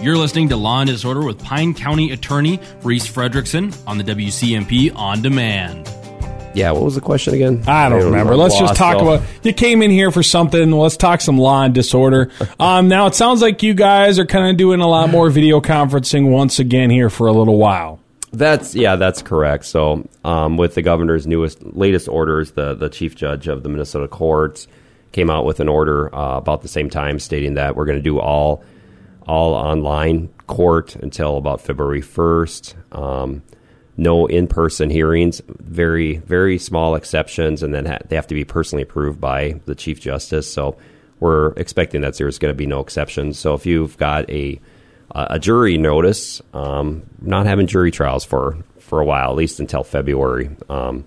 You're listening to Law and Disorder with Pine County Attorney Reese Fredrickson on the WCMP On Demand. Yeah, what was the question again? I don't remember. Let's just talk so- about. You came in here for something. Let's talk some law and disorder. Um, now it sounds like you guys are kind of doing a lot more video conferencing once again here for a little while. That's yeah, that's correct. So, um, with the governor's newest, latest orders, the the chief judge of the Minnesota courts came out with an order uh, about the same time, stating that we're going to do all all online court until about February first. Um, no in person hearings, very very small exceptions, and then ha- they have to be personally approved by the chief justice. So, we're expecting that there's going to be no exceptions. So, if you've got a a jury notice, um, not having jury trials for, for a while, at least until February. Um,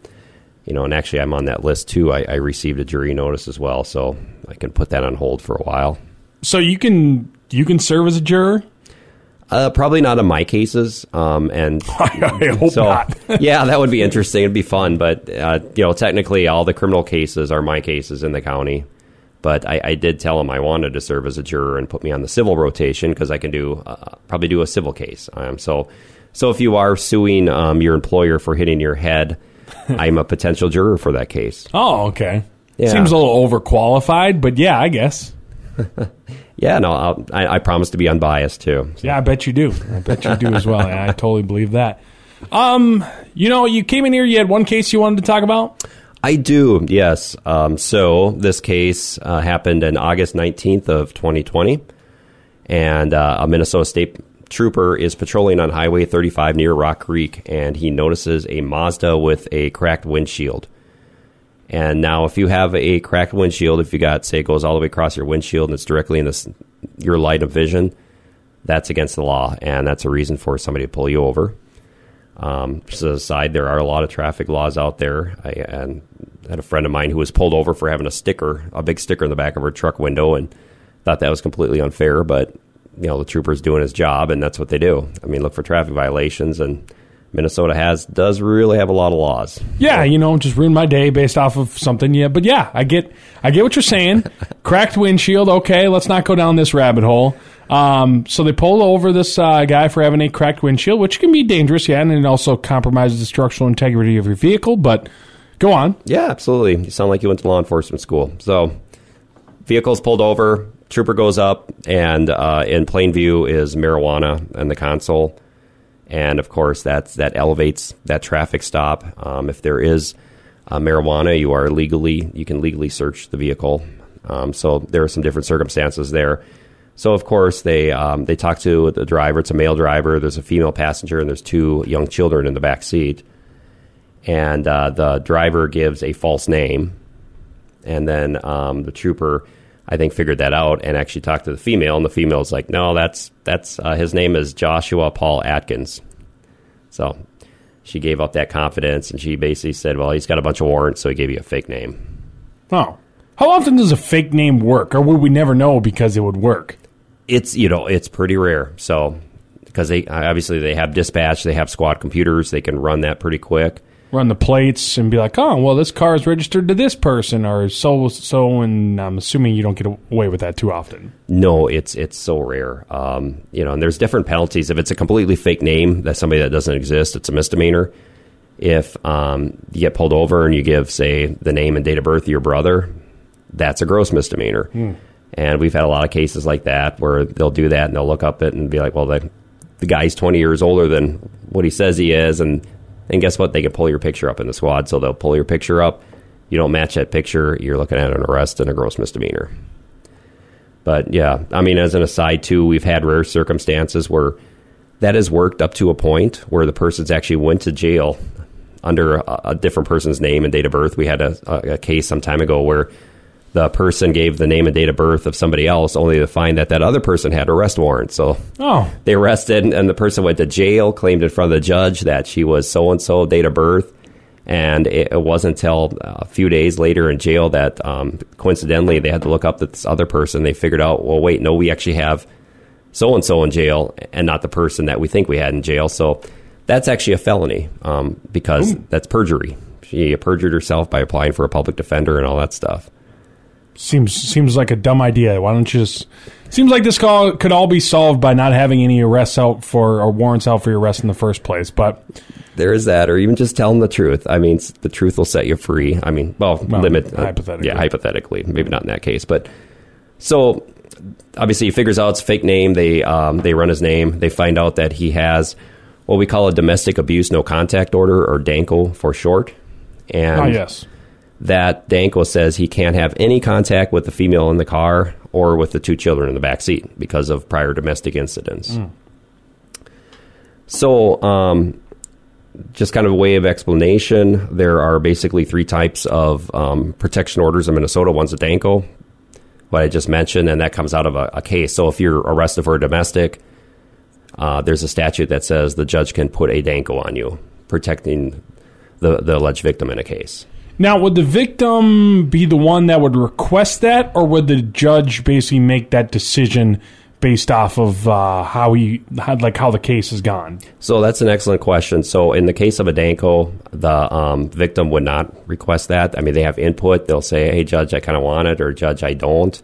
you know, and actually, I'm on that list too. I, I received a jury notice as well, so I can put that on hold for a while. So you can you can serve as a juror. Uh, probably not in my cases, um, and I hope so not. yeah, that would be interesting. It'd be fun, but uh, you know, technically, all the criminal cases are my cases in the county. But I, I did tell him I wanted to serve as a juror and put me on the civil rotation because I can do uh, probably do a civil case. Um, so, so if you are suing um, your employer for hitting your head, I'm a potential juror for that case. Oh, okay. Yeah. Seems a little overqualified, but yeah, I guess. Yeah, no, I'll, I, I promise to be unbiased too. Yeah, I bet you do. I bet you do as well. Yeah, I totally believe that. Um, you know, you came in here. You had one case you wanted to talk about. I do, yes. Um, so this case uh, happened in August 19th of 2020, and uh, a Minnesota State trooper is patrolling on Highway 35 near Rock Creek, and he notices a Mazda with a cracked windshield. And now, if you have a cracked windshield, if you got say it goes all the way across your windshield and it's directly in this your light of vision, that's against the law, and that's a reason for somebody to pull you over. Um, just as a side, there are a lot of traffic laws out there. I and had a friend of mine who was pulled over for having a sticker, a big sticker in the back of her truck window, and thought that was completely unfair. But you know, the trooper's doing his job, and that's what they do. I mean, look for traffic violations, and Minnesota has does really have a lot of laws. Yeah, you know, just ruin my day based off of something. Yeah, but yeah, I get, I get what you're saying. Cracked windshield. Okay, let's not go down this rabbit hole. Um, so they pull over this uh, guy for having a cracked windshield, which can be dangerous. Yeah, and it also compromises the structural integrity of your vehicle. But go on. Yeah, absolutely. You sound like you went to law enforcement school. So, vehicle's pulled over, trooper goes up, and uh, in plain view is marijuana and the console. And of course, that's, that elevates that traffic stop. Um, if there is uh, marijuana, you are legally, you can legally search the vehicle. Um, so, there are some different circumstances there. So, of course, they, um, they talk to the driver. It's a male driver, there's a female passenger, and there's two young children in the back seat and uh, the driver gives a false name, and then um, the trooper, I think, figured that out and actually talked to the female, and the female's like, "No, that's that's uh, his name is Joshua Paul Atkins." So she gave up that confidence, and she basically said, "Well, he's got a bunch of warrants, so he gave you a fake name." Oh, how often does a fake name work, or would we never know because it would work? It's you know it's pretty rare, so because they obviously they have dispatch, they have squad computers, they can run that pretty quick. Run the plates and be like, oh, well, this car is registered to this person, or so so, and I'm assuming you don't get away with that too often. No, it's it's so rare. Um, you know, and there's different penalties. If it's a completely fake name, that's somebody that doesn't exist. It's a misdemeanor. If um, you get pulled over and you give, say, the name and date of birth of your brother, that's a gross misdemeanor. And we've had a lot of cases like that where they'll do that and they'll look up it and be like, well, the the guy's 20 years older than what he says he is, and and guess what? They can pull your picture up in the squad, so they'll pull your picture up. You don't match that picture, you're looking at an arrest and a gross misdemeanor. But yeah, I mean, as an aside, too, we've had rare circumstances where that has worked up to a point where the person's actually went to jail under a, a different person's name and date of birth. We had a, a, a case some time ago where the person gave the name and date of birth of somebody else, only to find that that other person had arrest warrant. So Oh, they arrested, and the person went to jail, claimed in front of the judge that she was so and so date of birth. And it, wasn't until a few days later in jail that um, coincidentally they had to look up this other person. They figured out, well, wait, no, we actually have so and so in jail and not the person that we think we had in jail. So that's actually a felony um, because that's perjury. She perjured herself by applying for a public defender and all that stuff. Seems seems like a dumb idea. Why don't you just? Seems like this call could all be solved by not having any arrests out for or warrants out for your arrest in the first place. But there is that, or even just tell them the truth. I mean, the truth will set you free. I mean, well, Well, limit hypothetically. yeah, hypothetically, maybe not in that case, but so obviously he figures out it's a fake name. They um, they run his name. They find out that he has what we call a domestic abuse no contact order, or DANCO for short. And oh yes, that DANCO says he can't have any contact with the female in the car or with the two children in the back seat because of prior domestic incidents. So, um, just kind of a way of explanation, there are basically three types of um, protection orders in Minnesota. One's a DANCO, what I just mentioned, and that comes out of a, a case. So, if you're arrested for a domestic, uh, there's a statute that says the judge can put a DANCO on you, protecting the, the alleged victim in a case. Now, would the victim be the one that would request that, or would the judge basically make that decision based off of uh, how he, how, like how the case has gone? So that's an excellent question. So in the case of a DANCO, the um, victim would not request that. I mean, they have input. They'll say, "Hey, judge, I kind of want it," or "Judge, I don't."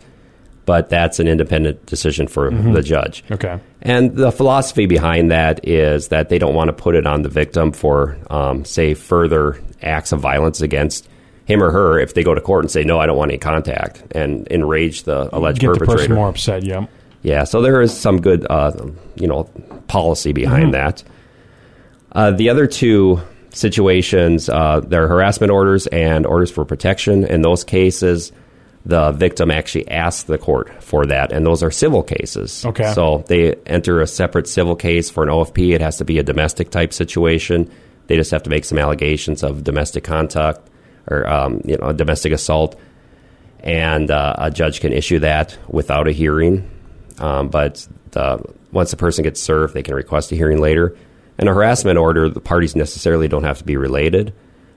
But that's an independent decision for the judge. Okay. And the philosophy behind that is that they don't want to put it on the victim for, um, say, further acts of violence against him or her if they go to court and say, no, I don't want any contact, and enrage the alleged Get the perpetrator. person more upset. Yeah. Yeah, so there is some good, uh, you know, policy behind that. Uh, the other two situations, uh, there are harassment orders and orders for protection. In those cases, the victim actually asks the court for that, and those are civil cases. Okay. So they enter a separate civil case for an OFP. It has to be a domestic type situation. They just have to make some allegations of domestic contact or um, you know domestic assault, and uh, a judge can issue that without a hearing. Um, but the, once the person gets served, they can request a hearing later. And a harassment order, the parties necessarily don't have to be related,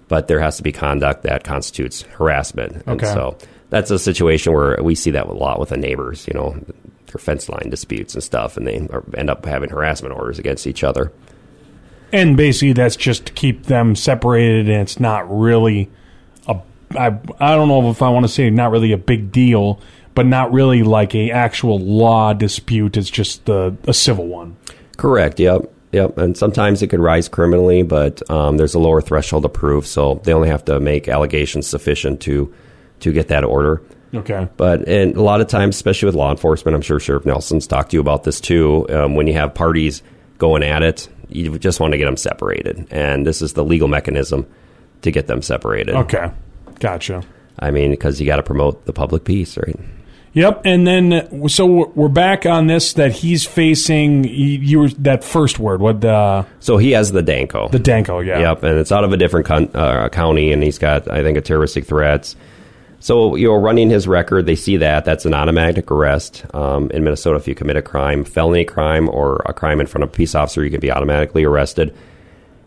but there has to be conduct that constitutes harassment. And Okay. so that's a situation where we see that a lot with the neighbors, you know, their fence line disputes and stuff, and they are, end up having harassment orders against each other. And basically, that's just to keep them separated, and it's not really a. I I don't know if I want to say not really a big deal, but not really like a actual law dispute. It's just the a civil one. Correct. Yep. Yep. And sometimes it could rise criminally, but um, there's a lower threshold of proof, so they only have to make allegations sufficient to to get that order. Okay. But and a lot of times, especially with law enforcement, I'm sure Sheriff Nelson's talked to you about this too. Um, when you have parties going at it, you just want to get them separated, and this is the legal mechanism to get them separated. Okay. Gotcha. I mean, because you got to promote the public peace, right? Yep, and then so we're back on this that he's facing. You, you were that first word, what the So he has the DANCO. the DANCO? Yeah. Yep, and it's out of a different con- uh, county, and he's got, I think, a terroristic threats. So, you know, running his record, they see that. That's an automatic arrest. Um, in Minnesota, if you commit a crime, felony crime, or a crime in front of a peace officer, you can be automatically arrested.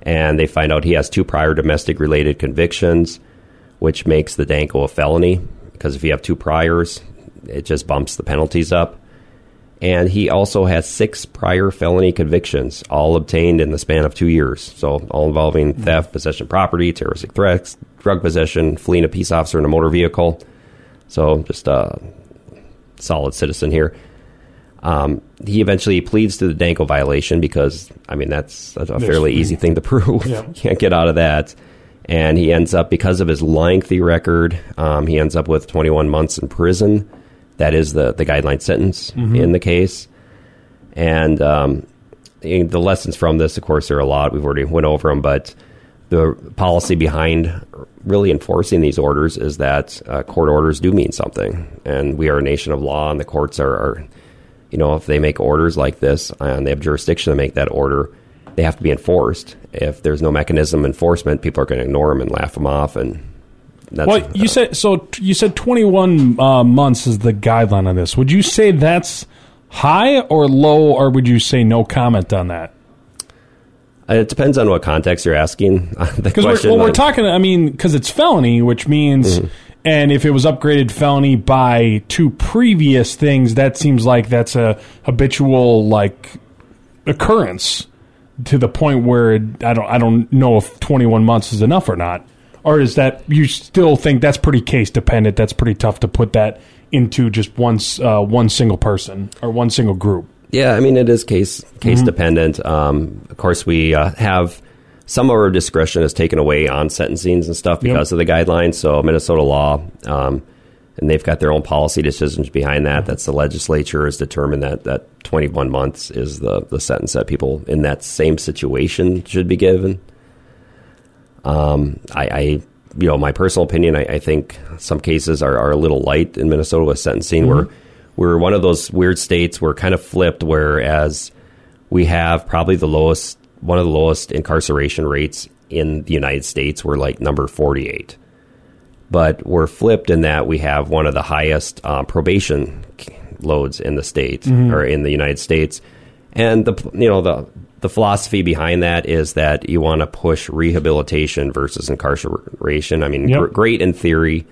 And they find out he has two prior domestic related convictions, which makes the DANCO a felony. Because if you have two priors, it just bumps the penalties up. And he also has six prior felony convictions, all obtained in the span of two years. So, all involving theft, possession of property, terroristic threats, drug possession, fleeing a peace officer in a motor vehicle. So, just a solid citizen here. Um, he eventually pleads to the DANCO violation because, I mean, that's, that's a fairly easy thing to prove. Yeah. Can't get out of that. And he ends up, because of his lengthy record, um, he ends up with 21 months in prison. That is the, the guideline sentence in the case. And um, the lessons from this, of course, there are a lot. We've already went over them, but the policy behind really enforcing these orders is that uh, court orders do mean something, and we are a nation of law, and the courts are, are, you know, if they make orders like this and they have jurisdiction to make that order, they have to be enforced. If there's no mechanism enforcement, people are going to ignore them and laugh them off, and that's Well, you said so. You said twenty-one uh, months is the guideline on this. Would you say that's high or low, or would you say no comment on that? uh, it depends on what context you're asking. the Because we're, question, well, we're talking. I mean, because it's felony, which means, Mm-hmm. and if it was upgraded felony by two previous things, that seems like that's a habitual like occurrence to the point where I don't. I don't know if twenty-one months is enough or not. Or is that you still think that's pretty case dependent? That's pretty tough to put that into just one uh, one single person or one single group. Yeah, I mean it is case case dependent. Um, of course, we uh, have some of our discretion is taken away on sentencings and stuff because of the guidelines. So Minnesota law, um, and they've got their own policy decisions behind that. That's the legislature has determined that that 21 months is the the sentence that people in that same situation should be given. Um, I, I you know, my personal opinion, I, I think some cases are, are a little light in Minnesota with sentencing. We're we're one of those weird states. We're kind of flipped, whereas we have probably the lowest, one of the lowest incarceration rates in the United States. We're like number forty-eight, but we're flipped in that we have one of the highest uh, probation loads in the state or in the United States, and the you know the the philosophy behind that is that you want to push rehabilitation versus incarceration. I mean, Yep. gr- great in theory,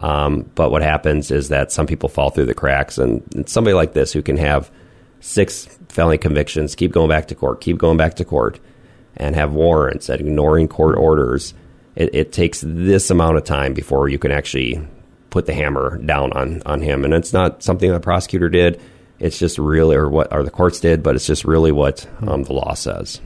um, but what happens is that some people fall through the cracks, and, and somebody like this who can have six felony convictions, keep going back to court, keep going back to court, and have warrants and ignoring court orders, it, it takes this amount of time before you can actually put the hammer down on, on him. And it's not something the prosecutor did. It's just really, or what, or the courts did, but it's just really what um, the law says.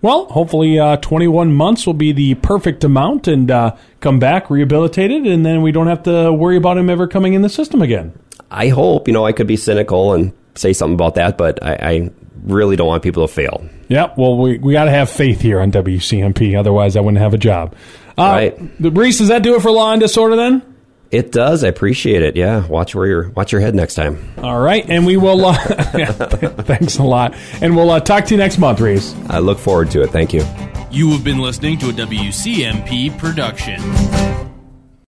Well, hopefully, uh, 21 months will be the perfect amount and uh, come back rehabilitated, and then we don't have to worry about him ever coming in the system again. I hope, you know, I could be cynical and say something about that, but I, I really don't want people to fail. Yeah, well, we, we got to have faith here on WCMP, otherwise, I wouldn't have a job. Uh, Right. Reese, does that do it for Law and Disorder then? It does. I appreciate it. Yeah. Watch where you're, watch your head next time. All right, and we will. Uh, thanks a lot, and we'll uh, talk to you next month, Reese. I look forward to it. Thank you. You have been listening to a WCMP production.